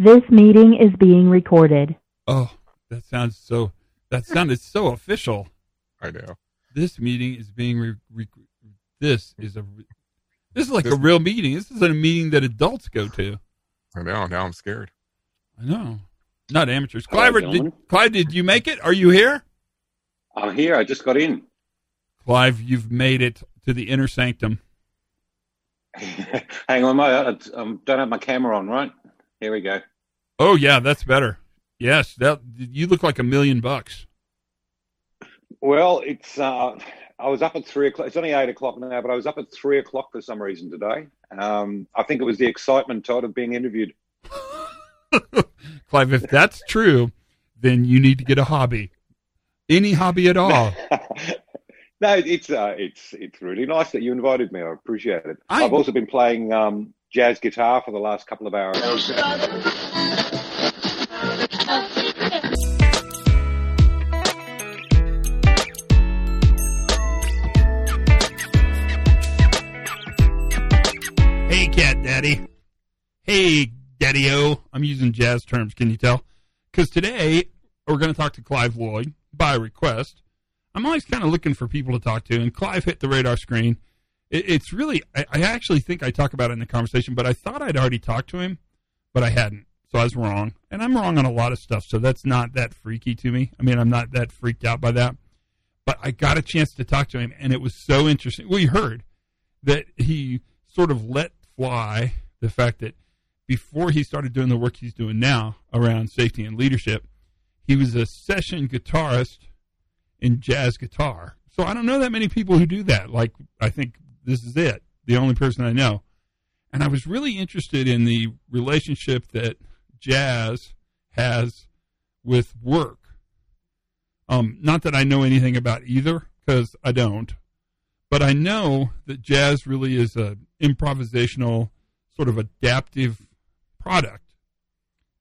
This meeting is being recorded. Oh, that sounds so. That sounded so official. I know. This meeting is being. Re, re, this is a. This is like This- a real meeting. This is a meeting that adults go to. I know. Now I'm scared. I know. Not amateurs. Hello, Clive, did. Clive, did you make it? Are you here? I'm here. I just got in. Clive, you've made it to the inner sanctum. Hang on, mate. I um, don't have my camera on, right? Here we go. Oh yeah, that's better. Yes, that you look like a million bucks. Well, it's. Uh, I was up at three o'clock. It's only eight o'clock now, but I was up at three o'clock for some reason today. Um, I think it was the excitement, Todd, of being interviewed. Clive, if that's true, then you need to get a hobby. Any hobby at all. no, it's uh, it's it's really nice that you invited me. I appreciate it. I- I've also been playing um, jazz guitar for the last couple of hours. Daddy. Hey, daddy o. I'm using jazz terms. Can you tell? Because today we're going to talk to Clive Lloyd by request. I'm always kind of looking for people to talk to, and Clive hit the radar screen. It, it's really, I, I actually think I talk about it in the conversation, but I thought I'd already talked to him, but I hadn't. So I was wrong. And I'm wrong on a lot of stuff, so that's not that freaky to me. I mean, I'm not that freaked out by that. But I got a chance to talk to him, and it was so interesting. We heard that he sort of let fly the fact that before he started doing the work he's doing now around safety and leadership, he was a session guitarist in jazz guitar. So I don't know that many people who do that. Like, I think this is it, the only person I know. And I was really interested in the relationship that jazz has with work. Um, not that I know anything about either, because I don't. But I know that jazz really is a improvisational, sort of adaptive product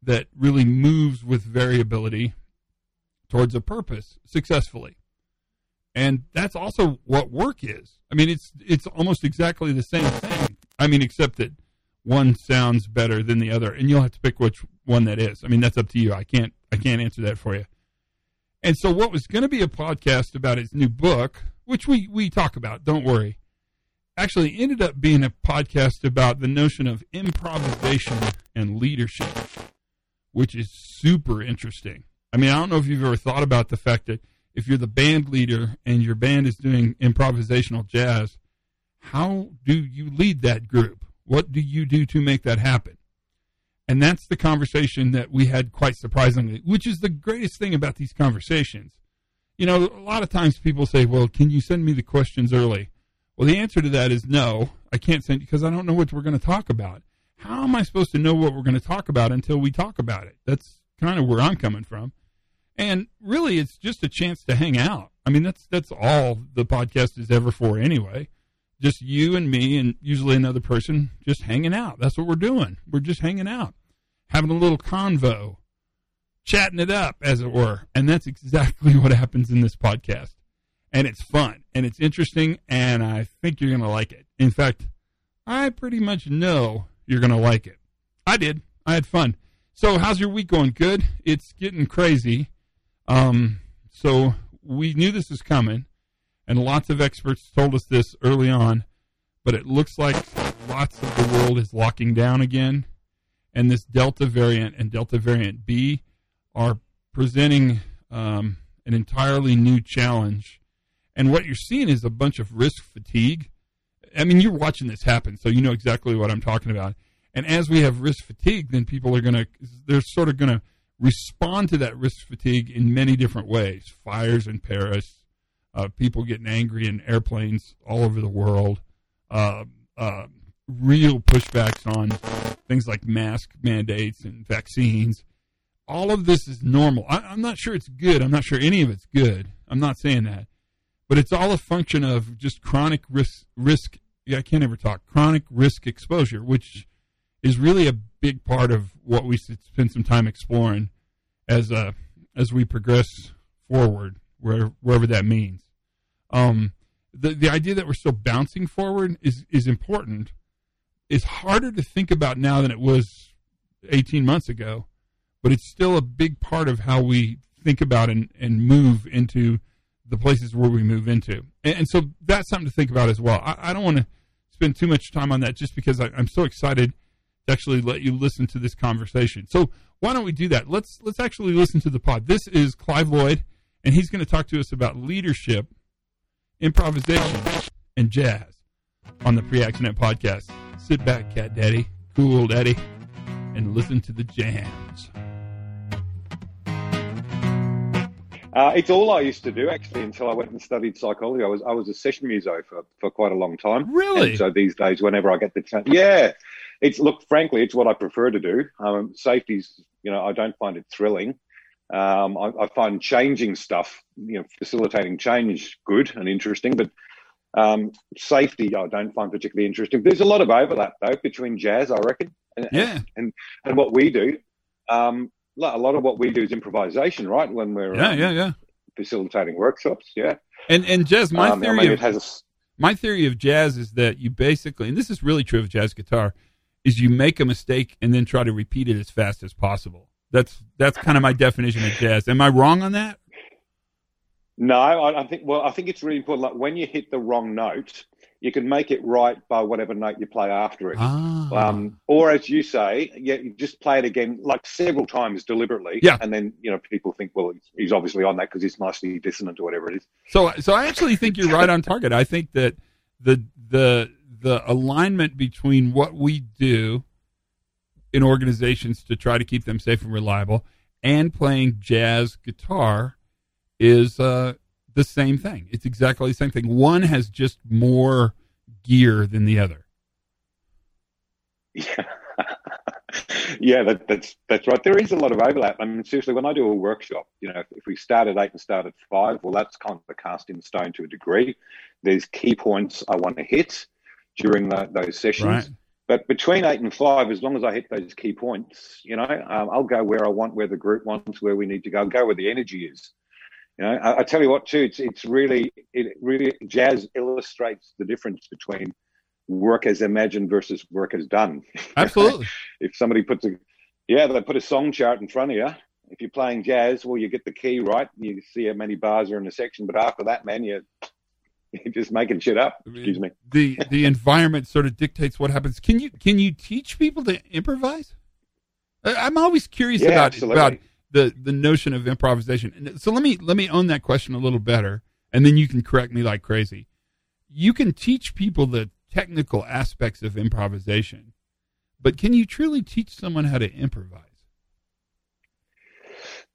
that really moves with variability towards a purpose successfully. And that's also what work is. I mean, it's it's almost exactly the same thing. I mean, except that one sounds better than the other, and you'll have to pick which one that is. I mean, that's up to you. I can't I can't answer that for you. And so, what was going to be a podcast about his new book, which we we talk about, don't worry, actually ended up being a podcast about the notion of improvisation and leadership, which is super interesting. I mean, I don't know if you've ever thought about the fact that if you're the band leader and your band is doing improvisational jazz, how do you lead that group? What do you do to make that happen? And that's the conversation that we had quite surprisingly, which is the greatest thing about these conversations. You know, a lot of times people say, well, can you send me the questions early? Well, the answer to that is no, I can't send because I don't know what we're going to talk about. How am I supposed to know what we're going to talk about until we talk about it? That's kind of where I'm coming from. And really, it's just a chance to hang out. I mean, that's that's all the podcast is ever for, anyway. Just you and me, and usually another person, just hanging out. That's what we're doing. We're just hanging out, having a little convo, chatting it up, as it were. And that's exactly what happens in this podcast. And it's fun and it's interesting, and I think you're going to like it. In fact, I pretty much know you're going to like it. I did. I had fun. So, how's your week going? Good. It's getting crazy. Um, so we knew this was coming, and lots of experts told us this early on. But it looks like lots of the world is locking down again, and this Delta variant and Delta variant B are presenting um, an entirely new challenge. And what you're seeing is a bunch of risk fatigue. I mean, you're watching this happen, so you know exactly what I'm talking about. And as we have risk fatigue, then people are going to, they're sort of going to respond to that risk fatigue in many different ways. Fires in Paris, uh, people getting angry in airplanes all over the world, uh, uh, real pushbacks on things like mask mandates and vaccines. All of this is normal. I, I'm not sure it's good. I'm not sure any of it's good. I'm not saying that. But it's all a function of just chronic risk, risk. Yeah, I can't ever talk. Chronic risk exposure, which is really a big part of what we should spend some time exploring as uh, as we progress forward, where, wherever that means. Um, the the idea that we're still bouncing forward is is important. It's harder to think about now than it was 18 months ago, but it's still a big part of how we think about and, and move into the places where we move into. And, and so that's something to think about as well. I, I don't want to spend too much time on that just because I, I'm so excited to actually let you listen to this conversation. So why don't we do that? Let's let's actually listen to the pod. This is Clive Lloyd, and he's going to talk to us about leadership, improvisation, and jazz on the Pre-Accident Podcast. Sit back, Cat Daddy, cool Daddy, and listen to the jams. Uh, it's all I used to do actually until I went and studied psychology. I was I was a session muso for, for quite a long time. Really? And so these days, whenever I get the chance, yeah, it's look frankly, it's what I prefer to do. Um, safety's, you know, I don't find it thrilling. Um, I, I, find changing stuff, you know, facilitating change good and interesting, but um, safety I don't find particularly interesting. There's a lot of overlap though between jazz, I reckon, and Yeah. and, and what we do. Um, a lot of what we do is improvisation, right? When we're Yeah, um, yeah, yeah. facilitating workshops, yeah. And and jazz, my Um, I theory mean, of a my theory of jazz is that you basically, and this is really true of jazz guitar, is you make a mistake and then try to repeat it as fast as possible. That's that's kind of my definition of jazz. Am I wrong on that? No, I, I think. Well, I think it's really important. Like when you hit the wrong note, you can make it right by whatever note you play after it. Ah, Um, or as you say, yeah, you just play it again like several times deliberately. Yeah. And then you know people think, well, he's- obviously on that because he's nicely dissonant or whatever it is. so so I actually think you're right on target. I think that the the the alignment between what we do in organizations to try to keep them safe and reliable and playing jazz guitar is uh, the same thing. It's exactly the same thing. One has just more gear than the other. Yeah. yeah, that, that's that's right. There is a lot of overlap. I mean, seriously, when I do a workshop, you know, if, if we start at eight and start at five, well, that's kind of cast in stone to a degree. There's key points I want to hit during the, those sessions. Right. But between eight and five, as long as I hit those key points, you know, um, I'll go where I want, where the group wants, where we need to go. I'll go where the energy is. You know, I, I tell you what, too, it's it's really it really jazz illustrates the difference between work as imagined versus work as done. Absolutely. if somebody puts a yeah, they put a song chart in front of you. If you're playing jazz, well, you get the key right. You see how many bars are in a section, but after that, man, you you're just making shit up. Excuse me. the the environment sort of dictates what happens. Can you can you teach people to improvise? I'm always curious Yeah, about about the the notion of improvisation. And So let me let me own that question a little better, and then you can correct me like crazy. You can teach people the technical aspects of improvisation, but can you truly teach someone how to improvise?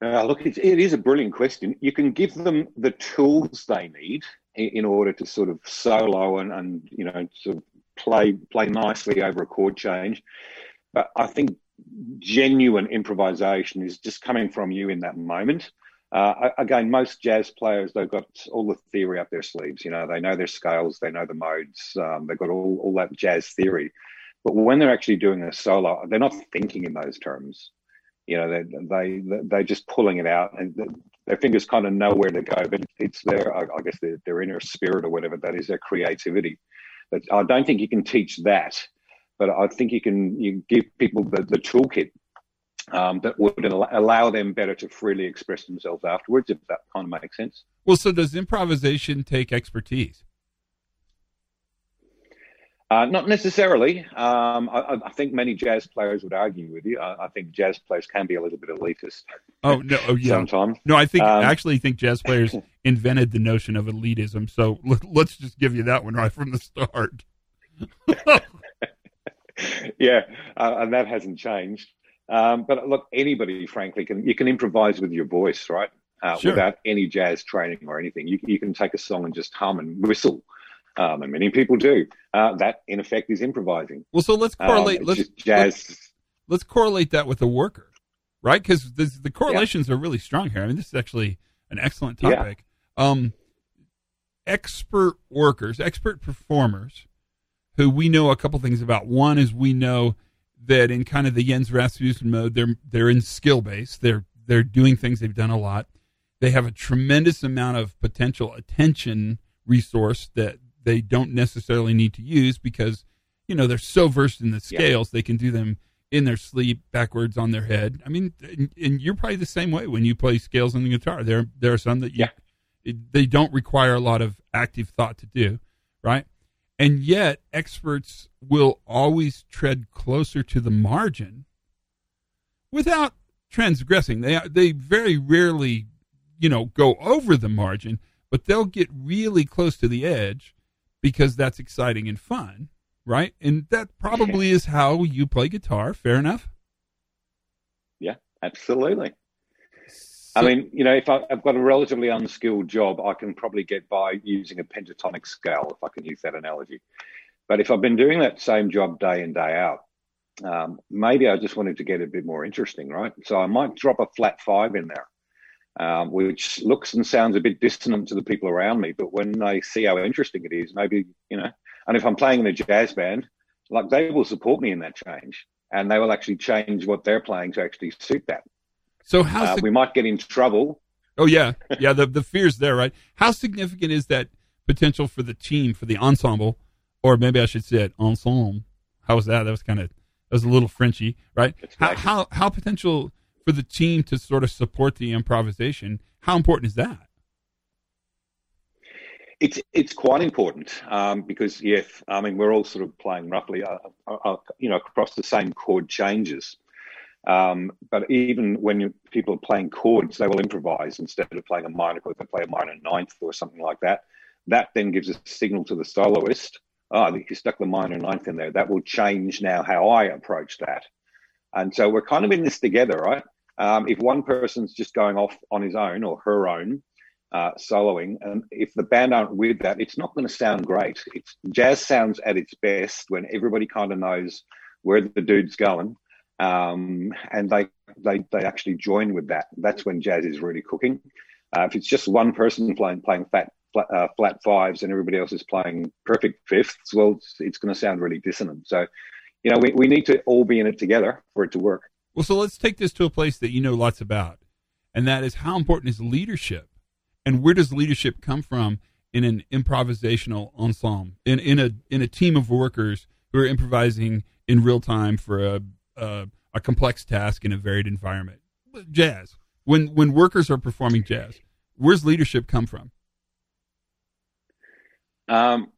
Uh, look, it's, it is a brilliant question. You can give them the tools they need in, in order to sort of solo and, and you know sort of play play nicely over a chord change. But I think genuine improvisation is just coming from you in that moment. Uh, again, most jazz players they've got all the theory up their sleeves. You know, they know their scales, they know the modes, um, they've got all, all that jazz theory. But when they're actually doing a solo, they're not thinking in those terms you know, they they they're just pulling it out, and their fingers kind of know where to go. But it's their, I guess, their, their inner spirit or whatever that is, their creativity. But I don't think you can teach that. But I think you can you give people the, the toolkit um, that would al- allow them better to freely express themselves afterwards, if that kind of makes sense. Well, so does improvisation take expertise? Uh, not necessarily. Um, I, I think many jazz players would argue with you. I, I think jazz players can be a little bit elitist Oh no, oh yeah, sometimes. No, I think Um, I actually think jazz players invented the notion of elitism. So let, let's just give you that one right from the start. yeah, uh, and that hasn't changed. Um, but look, anybody, frankly, can you can improvise with your voice, right? Uh, Sure. Without any jazz training or anything, you you can take a song and just hum and whistle, um, and many people do. Uh, that, in effect, is improvising. Well, so let's Um, correlate. it's let's, jazz. let's let's correlate that with a worker, right? Because the correlations are really strong here. I mean, this is actually an excellent Yeah. topic. Um, expert workers, expert performers, who we know a couple things about. One is we know that in kind of the Jens Rasmussen mode, they're they're in skill base. They're they're doing things they've done a lot. They have a tremendous amount of potential attention resource that they don't necessarily need to use because you know they're so versed in the Yeah. scales they can do them in their sleep backwards on their head. I mean, and, and you're probably the same way when you play scales on the guitar. There, there are some that you, Yeah. they don't require a lot of active thought to do, right? And yet, experts will always tread closer to the margin without transgressing. They they very rarely, you know, go over the margin, but they'll get really close to the edge because that's exciting and fun, right? And that probably is how you play guitar. Fair enough. Yeah, absolutely. I mean, you know, if I, I've got a relatively unskilled job, I can probably get by using a pentatonic scale, if I can use that analogy. But if I've been doing that same job day in, day out, um, maybe I just wanted to get a bit more interesting, right? So I might drop a flat five in there, um, which looks and sounds a bit dissonant to the people around me. But when they see how interesting it is, maybe, you know, and if I'm playing in a jazz band, like they will support me in that change and they will actually change what they're playing to actually suit that. So how Uh, sig- we might get in trouble. Oh yeah, yeah. The the fear's there, right? How significant is that potential for the team, for the ensemble, or maybe I should say it ensemble? How was that? That was kind of that was a little Frenchy, right? How, how how potential for the team to sort of support the improvisation? How important is that? It's it's quite important um, because yes, I mean we're all sort of playing roughly, uh, uh, uh, you know, across the same chord changes. Um, but even when people are playing chords, they will improvise instead of playing a minor chord. They play a minor ninth or something like that. That then gives a signal to the soloist. Oh, you stuck the minor ninth in there. That will change now how I approach that. And so we're kind of in this together, right? Um, if one person's just going off on his own or her own, uh, soloing, and if the band aren't with that, it's not going to sound great. It's jazz sounds at its best when everybody kind of knows where the dude's going, um, and they they they actually join with that. That's when jazz is really cooking. Uh, if it's just one person playing playing fat flat, uh, flat fives and everybody else is playing perfect fifths, well, it's, it's going to sound really dissonant. So, you know, we, we need to all be in it together for it to work. Well, so let's take this to a place that you know lots about, and that is how important is leadership, and where does leadership come from in an improvisational ensemble, in in a in a team of workers who are improvising in real time for a a, a complex task in a varied environment. Jazz. When when workers are performing jazz, where's leadership come from? Um,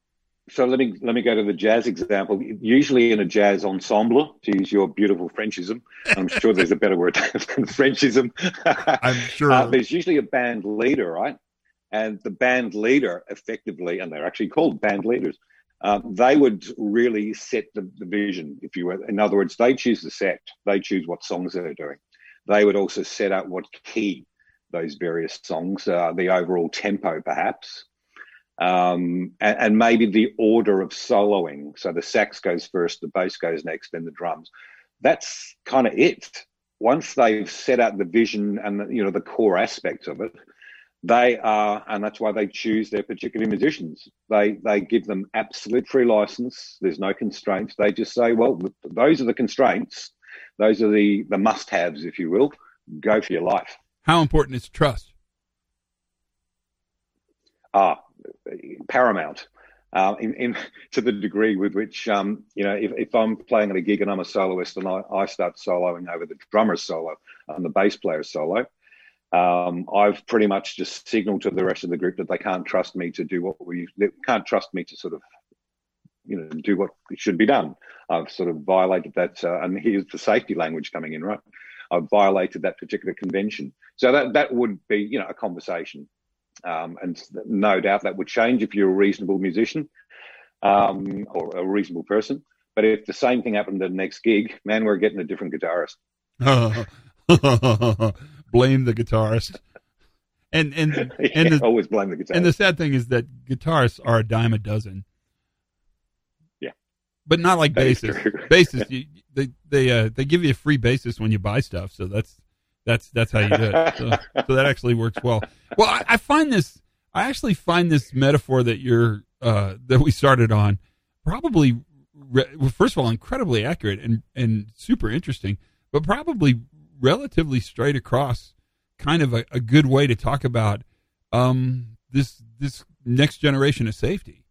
so let me let me go to the jazz example. Usually in a jazz ensemble, to use your beautiful Frenchism, I'm sure there's a better word than Frenchism. I'm sure. Uh, there's usually a band leader, right? And the band leader, effectively, and they're actually called band leaders. Um, they would really set the, the vision, if you will. In other words, they choose the set. They choose what songs they're doing. They would also set up what key those various songs, uh, the overall tempo, perhaps um, and, and, maybe the order of soloing. So the sax goes first, the bass goes next, then the drums. That's kind of it. Once they've set out the vision and the, you know the core aspects of it, they are, and that's why they choose their particular musicians. They they give them absolute free license. There's no constraints. They just say, well, those are the constraints. Those are the the must-haves, if you will. Go for your life. How important is trust? Ah, paramount. Uh, in, in, to the degree with which, um, you know, if, if, I'm playing at a gig and I'm a soloist and I, I, start soloing over the drummer's solo and the bass player's solo, um, I've pretty much just signaled to the rest of the group that they can't trust me to do what we, they can't trust me to sort of, you know, do what should be done. I've sort of violated that, uh, and here's the safety language coming in, right? I've violated that particular convention. So that that would be, you know, a conversation. Um, and no doubt that would change if you're a reasonable musician um, or a reasonable person. But if the same thing happened at the next gig, man, we're getting a different guitarist. blame the guitarist. And and and yeah, the, always blame the guitarist. and the sad thing is that guitarists are a dime a dozen. Yeah, but not like That is bassists. bassists, you, they they uh, they give you a free bassist when you buy stuff, so that's that's that's how you do it. So, so that actually works well. Well, I, I find this. I actually find this metaphor that you're uh, that we started on probably re- well, first of all incredibly accurate and and super interesting, but probably relatively straight across kind of a, a good way to talk about um, this this next generation of safety.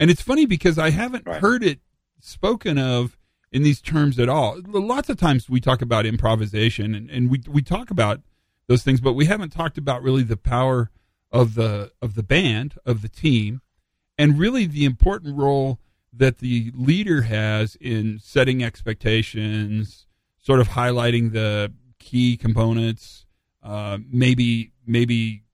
And it's funny because I haven't Right. heard it spoken of in these terms at all. Lots of times we talk about improvisation and, and we we talk about those things, but we haven't talked about really the power of the of the band of the team, and really the important role that the leader has in setting expectations, sort of highlighting the key components, uh, maybe maybe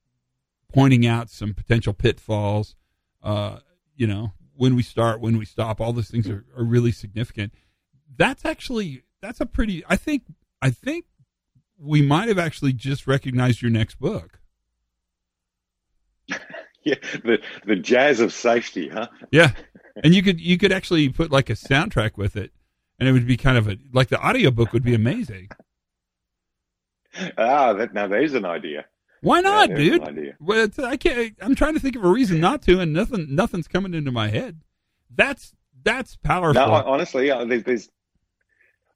pointing out some potential pitfalls. Uh, you know, when we start, when we stop, all those things are, are really significant. That's actually that's a pretty. I think I think we might have actually just recognized your next book. yeah, the the jazz of safety, huh? Yeah, and you could you could actually put like a soundtrack with it, and it would be kind of a like the audiobook would be amazing. Ah, that now there's an idea. Why not, Yeah, dude? there's an idea. Well, I can't. I'm trying to think of a reason not to, and nothing nothing's coming into my head. That's that's powerful. No, honestly, uh, there's, there's.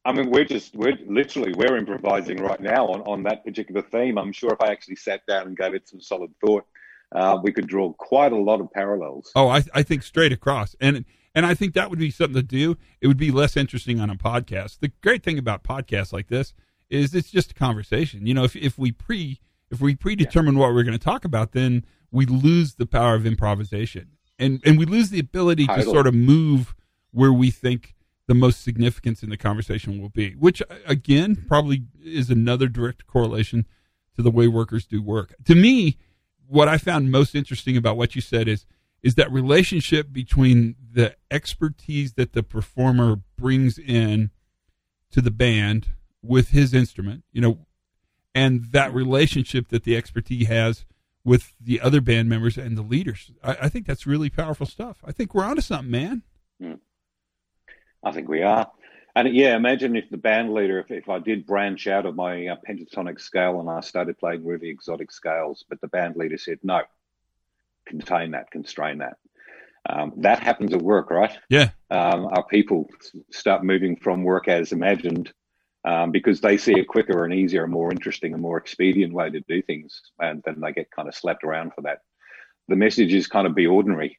I mean, we're just we're literally we're improvising right now on on that particular theme. I'm sure if I actually sat down and gave it some solid thought, uh, we could draw quite a lot of parallels. Oh, I I think straight across, and and I think that would be something to do. It would be less interesting on a podcast. The great thing about podcasts like this is it's just a conversation. You know, if if we pre if we predetermine what we're going to talk about, then we lose the power of improvisation, and and we lose the ability to sort of move where we think the most significance in the conversation will be. Which uh, again, probably is another direct correlation to the way workers do work. To me, what I found most interesting about what you said is is that relationship between the expertise that the performer brings in to the band with his instrument, you know, and that relationship that the expertise has with the other band members and the leaders. I, I think that's really powerful stuff. I think we're onto something, man. I think we are. And yeah, imagine if the band leader, if, if I did branch out of my uh, pentatonic scale and I started playing really exotic scales, but the band leader said, no, contain that, constrain that. Um, that happens at work, right? Yeah. Um, our people start moving from work as imagined um, because they see a quicker and easier, and more interesting and more expedient way to do things. And then they get kind of slapped around for that. The message is kind of be ordinary.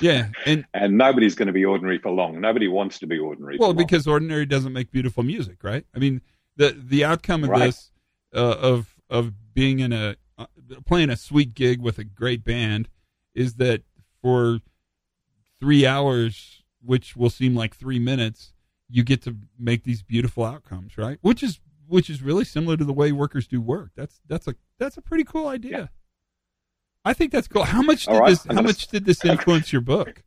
Yeah. And And nobody's going to be ordinary for long. Nobody wants to be ordinary. well, because ordinary doesn't make beautiful music, right? I mean, the the outcome of Right. this uh, of of being in a uh, playing a sweet gig with a great band is that for three hours, which will seem like three minutes, you get to make these beautiful outcomes, right? Which is which is really similar to the way workers do work. That's that's a that's a pretty cool idea. Yeah. I think that's cool. How much did right, this? How much did this influence your book?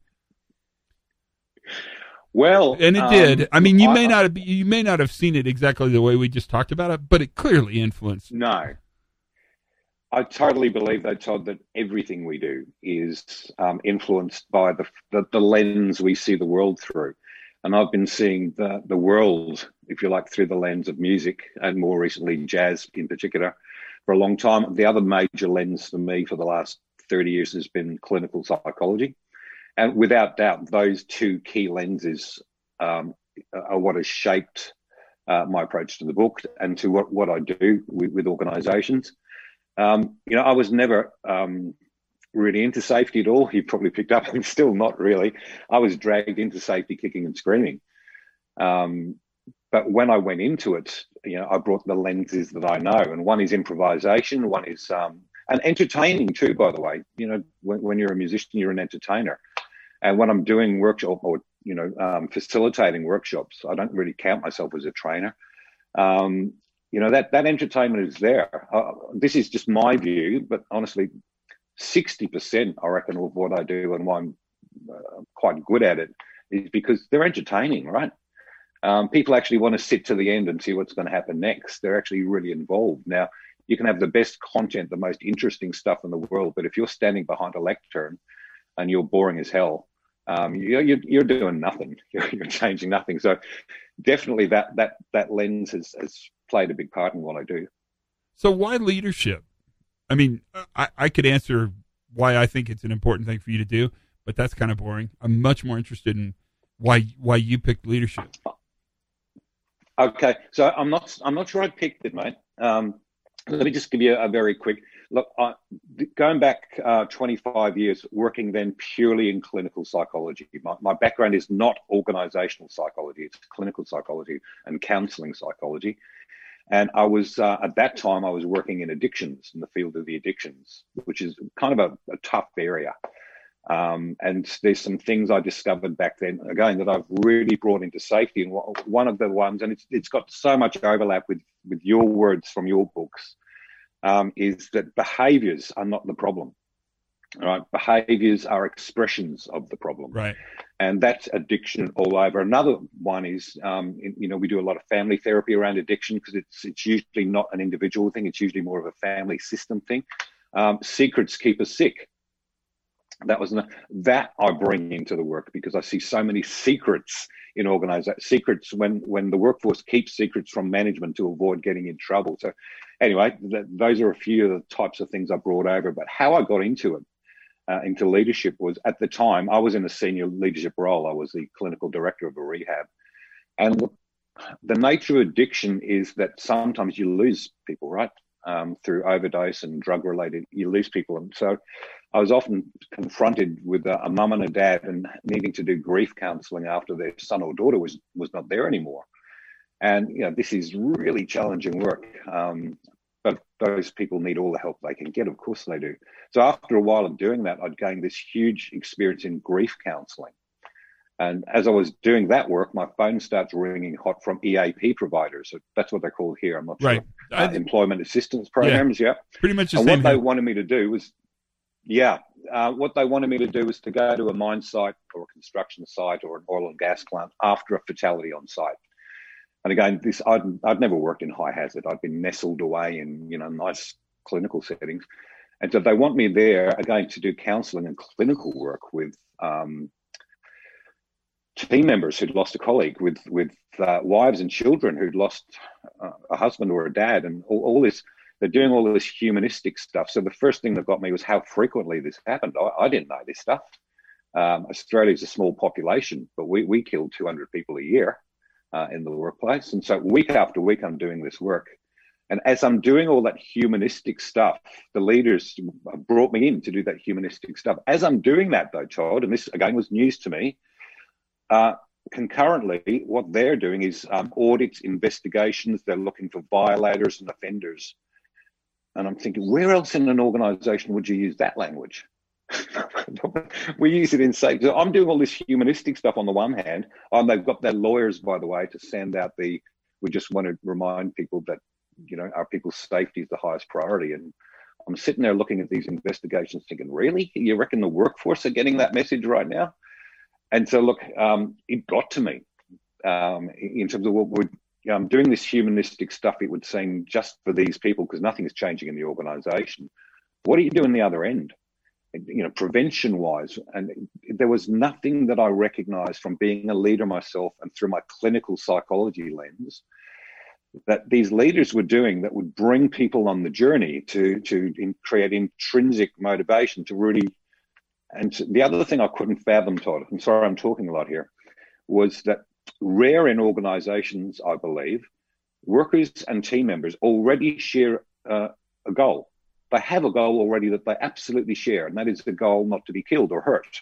Well, And it um, did. I mean, you I- may not have, you may not have seen it exactly the way we just talked about it, but it clearly influenced. No. I totally believe, though, Todd, that everything we do is um, influenced by the, the the lens we see the world through. And I've been seeing the the world, if you like, through the lens of music, and more recently jazz in particular, for a long time. The other major lens for me for the last thirty years has been clinical psychology, and without doubt, those two key lenses um, are what has shaped uh, my approach to the book and to what, what I do with, with organizations. Um, you know, I was never um, really into safety at all. You probably picked up, I'm still not really. I was dragged into safety kicking and screaming. Um, but when I went into it, you know, I brought the lenses that I know, and one is improvisation, one is um, and entertaining too. By the way, you know, when, when you're a musician, you're an entertainer. And when I'm doing workshop or you know um, facilitating workshops, I don't really count myself as a trainer. Um, you know that that entertainment is there. Uh, this is just my view, but honestly, sixty percent, I reckon, of what I do and why I'm uh, quite good at it is because they're entertaining, right? Um, people actually want to sit to the end and see what's going to happen next. They're actually really involved. Now, you can have the best content, the most interesting stuff in the world, but if you're standing behind a lectern and you're boring as hell, um, you're, you're, you're doing nothing. You're, you're changing nothing. So, definitely that that that lens has, has played a big part in what I do. So why leadership? I mean, I, I could answer why I think it's an important thing for you to do, but that's kind of boring. I'm much more interested in why why you picked leadership. Okay, so I'm not I'm not sure I picked it, mate. Um, let me just give you a very quick look. I, going back uh, 25 years, working then purely in clinical psychology. My, my background is not organizational psychology; it's clinical psychology and counseling psychology. And I was uh, at that time I was working in addictions in the field of the addictions, which is kind of a, a tough area. Um, and there's some things I discovered back then again that I've really brought into safety. And one of the ones, and it's it's got so much overlap with with your words from your books, um, is that behaviours are not the problem. Right, behaviours are expressions of the problem. Right. And that's addiction all over. Another one is, um, you know, we do a lot of family therapy around addiction because it's it's usually not an individual thing. It's usually more of a family system thing. Um, secrets keep us sick that was that I bring into the work because I see so many secrets in organizations. Secrets when when the workforce keeps secrets from management to avoid getting in trouble. So, anyway, th- those are a few of the types of things I brought over. But how I got into it, uh, into leadership, was at the time I was in a senior leadership role. I was the clinical director of a rehab, and the nature of addiction is that sometimes you lose people, right? Um, through overdose and drug related, you lose people, and so I was often confronted with a, a mum and a dad and needing to do grief counselling after their son or daughter was was not there anymore. And you know, this is really challenging work. Um, but those people need all the help they can get. Of course they do. So after a while of doing that, I'd gained this huge experience in grief counselling. And as I was doing that work, my phone starts ringing hot from EAP providers. That's what they're called here. I'm not right. sure. Uh, employment assistance programs. Yeah. yeah. Pretty much the and same. what here. they wanted me to do was yeah. Uh, what they wanted me to do was to go to a mine site or a construction site or an oil and gas plant after a fatality on site. And again, this I'd, I'd never worked in high hazard. I'd been nestled away in you know nice clinical settings, and so they want me there again to do counselling and clinical work with um, team members who'd lost a colleague, with with uh, wives and children who'd lost uh, a husband or a dad, and all, all this they're doing all this humanistic stuff. So the first thing that got me was how frequently this happened. I, I didn't know this stuff. Um, Australia's a small population, but we, we kill 200 people a year uh, in the workplace. And so week after week, I'm doing this work. And as I'm doing all that humanistic stuff, the leaders brought me in to do that humanistic stuff. As I'm doing that, though, Todd, and this again was news to me, uh, concurrently, what they're doing is um, audits, investigations. They're looking for violators and offenders. And I'm thinking, where else in an organization would you use that language? we use it in safety. So I'm doing all this humanistic stuff on the one hand. and they've got their lawyers, by the way, to send out the. We just want to remind people that you know our people's safety is the highest priority. And I'm sitting there looking at these investigations, thinking, really, you reckon the workforce are getting that message right now? And so, look, um, it got to me um, in terms of what would um, doing this humanistic stuff, it would seem just for these people because nothing is changing in the organization. What are you doing the other end? You know, prevention wise. And there was nothing that I recognized from being a leader myself and through my clinical psychology lens that these leaders were doing that would bring people on the journey to, to in, create intrinsic motivation to really. And the other thing I couldn't fathom, Todd, I'm sorry I'm talking a lot here, was that rare in organizations, I believe, workers and team members already share uh, a goal. They have a goal already that they absolutely share, and that is the goal not to be killed or hurt.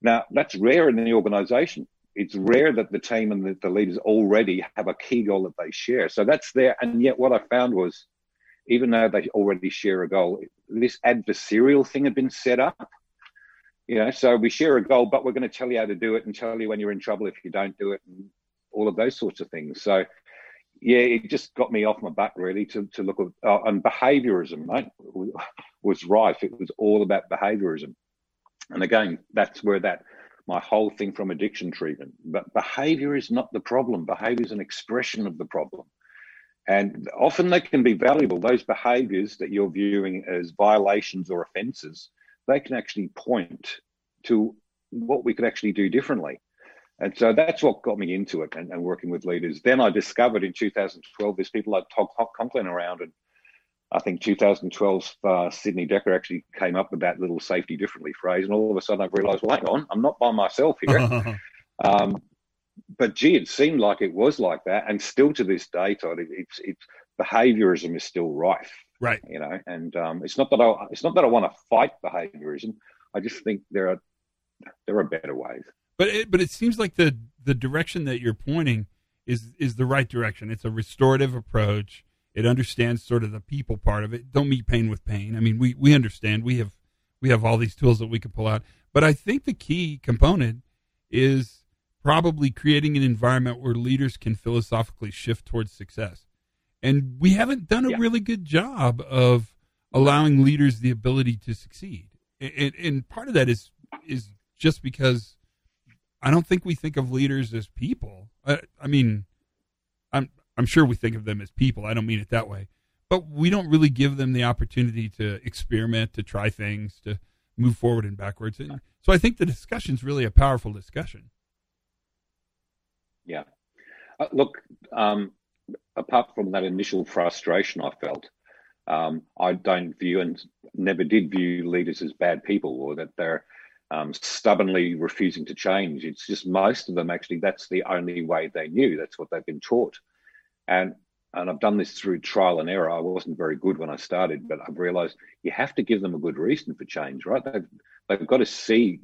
Now, that's rare in the organization. It's rare that the team and the, the leaders already have a key goal that they share. So that's there. And yet, what I found was, even though they already share a goal, this adversarial thing had been set up you know so we share a goal but we're going to tell you how to do it and tell you when you're in trouble if you don't do it and all of those sorts of things so yeah it just got me off my butt really to, to look at uh, and behaviorism right was rife. It was all about behaviorism. And again that's where that my whole thing from addiction treatment but behavior is not the problem. Behavior is an expression of the problem. And often they can be valuable. Those behaviors that you're viewing as violations or offenses they can actually point to what we could actually do differently. And so that's what got me into it and, and working with leaders. Then I discovered in 2012 there's people like Todd Conklin around, and I think 2012 uh, Sidney Dekker actually came up with that little safety differently phrase. And all of a sudden I've realised, well, hang on, I'm not by myself here. um, but gee, it seemed like it was like that, and still to this day, Todd, it, it's it's behaviorism is still rife. Right. You know, and um, it's not that I it's not that I want to fight behaviorism. I just think there are there are better ways. But it, but it seems like the the direction that you're pointing is is the right direction. It's a restorative approach. It understands sort of the people part of it. Don't meet pain with pain. I mean, we we understand. We have we have all these tools that we can pull out. But I think the key component is probably creating an environment where leaders can philosophically shift towards success. And we haven't done a Yeah. really good job of allowing leaders the ability to succeed. And, and part of that is is just because I don't think we think of leaders as people. I, I mean, I'm I'm sure we think of them as people. I don't mean it that way, but we don't really give them the opportunity to experiment, to try things, to move forward and backwards. And so I think the discussion is really a powerful discussion. Yeah. Uh, look, um, apart from that initial frustration I felt, um, I don't view and never did view leaders as bad people or that they're um, stubbornly refusing to change. It's just most of them actually, that's the only way they knew. That's what they've been taught. And and I've done this through trial and error. I wasn't very good when I started, but I've realized you have to give them a good reason for change, right? They've, they've got to see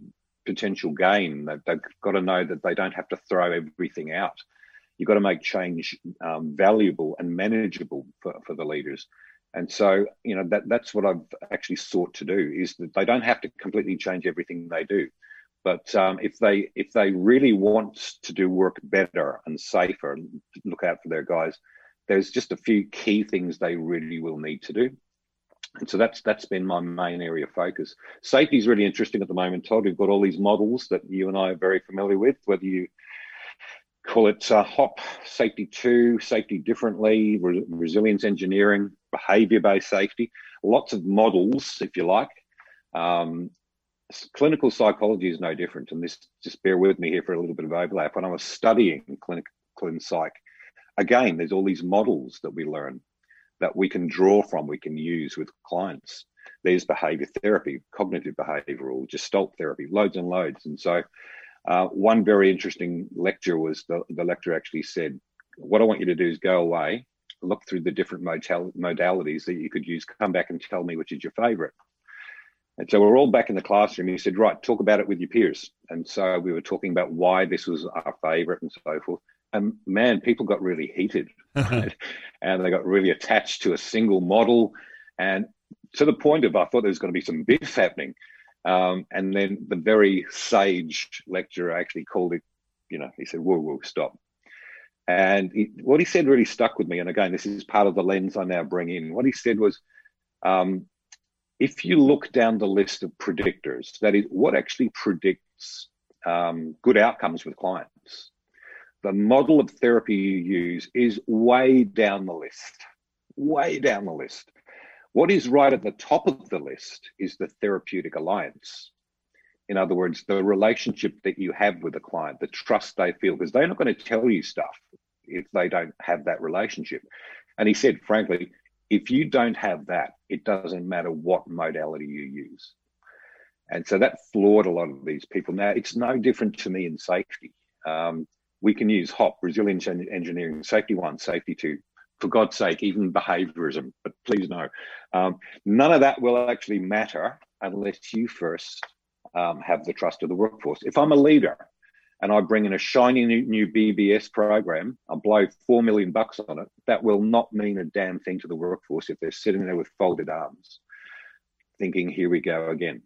potential gain. They've, they've got to know that they don't have to throw everything out. You've got to make change um, valuable and manageable for, for the leaders. And so, you know, that, that's what I've actually sought to do is that they don't have to completely change everything they do. But um, if they if they really want to do work better and safer, and look out for their guys, there's just a few key things they really will need to do. And so that's that's been my main area of focus. Safety is really interesting at the moment, Todd. We've got all these models that you and I are very familiar with, whether you call it uh, HOP, safety two, safety differently, re- resilience engineering, behavior based safety, lots of models, if you like. Um, clinical psychology is no different. And this, just bear with me here for a little bit of overlap. When I was studying clinic, clin psych, again, there's all these models that we learn that we can draw from, we can use with clients. There's behavior therapy, cognitive behavioral, gestalt therapy, loads and loads. And so, uh, one very interesting lecture was the, the lecturer actually said, What I want you to do is go away, look through the different modal- modalities that you could use, come back and tell me which is your favorite. And so we're all back in the classroom. He said, Right, talk about it with your peers. And so we were talking about why this was our favorite and so forth. And man, people got really heated and they got really attached to a single model. And to the point of, I thought there was going to be some biff happening. Um, and then the very sage lecturer actually called it, you know, he said, whoa, whoa, stop. And he, what he said really stuck with me. And again, this is part of the lens I now bring in. What he said was, um, if you look down the list of predictors, that is what actually predicts um, good outcomes with clients, the model of therapy you use is way down the list, way down the list. What is right at the top of the list is the therapeutic alliance. In other words, the relationship that you have with the client, the trust they feel, because they're not going to tell you stuff if they don't have that relationship. And he said, frankly, if you don't have that, it doesn't matter what modality you use. And so that floored a lot of these people. Now, it's no different to me in safety. Um, we can use HOP, resilience engineering, safety one, safety two, for God's sake, even behaviorism, but please no. Um, none of that will actually matter unless you first um, have the trust of the workforce. If I'm a leader and I bring in a shiny new, new BBS program, I blow four million bucks on it, that will not mean a damn thing to the workforce if they're sitting there with folded arms, thinking, here we go again.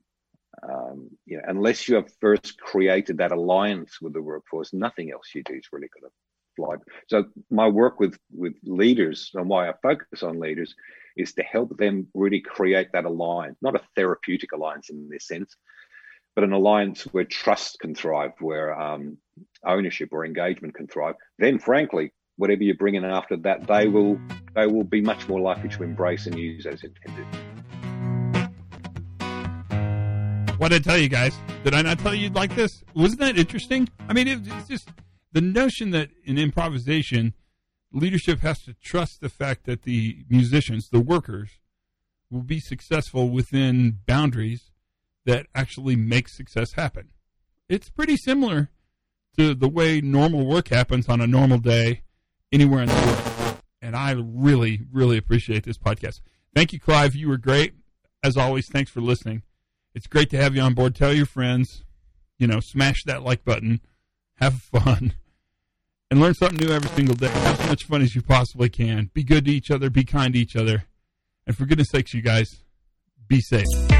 Um, you know, unless you have first created that alliance with the workforce, nothing else you do is really going to So my work with with leaders and why I focus on leaders is to help them really create that alliance, not a therapeutic alliance in this sense, but an alliance where trust can thrive, where um, ownership or engagement can thrive. Then, frankly, whatever you bring in after that, they will they will be much more likely to embrace and use as intended. What did I tell you guys? Did I not tell you like this? Wasn't that interesting? I mean, it, it's just the notion that in improvisation, leadership has to trust the fact that the musicians, the workers, will be successful within boundaries that actually make success happen. It's pretty similar to the way normal work happens on a normal day anywhere in the world. and I really, really appreciate this podcast. Thank you, Clive. You were great. As always, thanks for listening. It's great to have you on board. Tell your friends, you know, smash that like button, have fun, and learn something new every single day. Have as much fun as you possibly can. Be good to each other, be kind to each other. And for goodness sakes, you guys, be safe.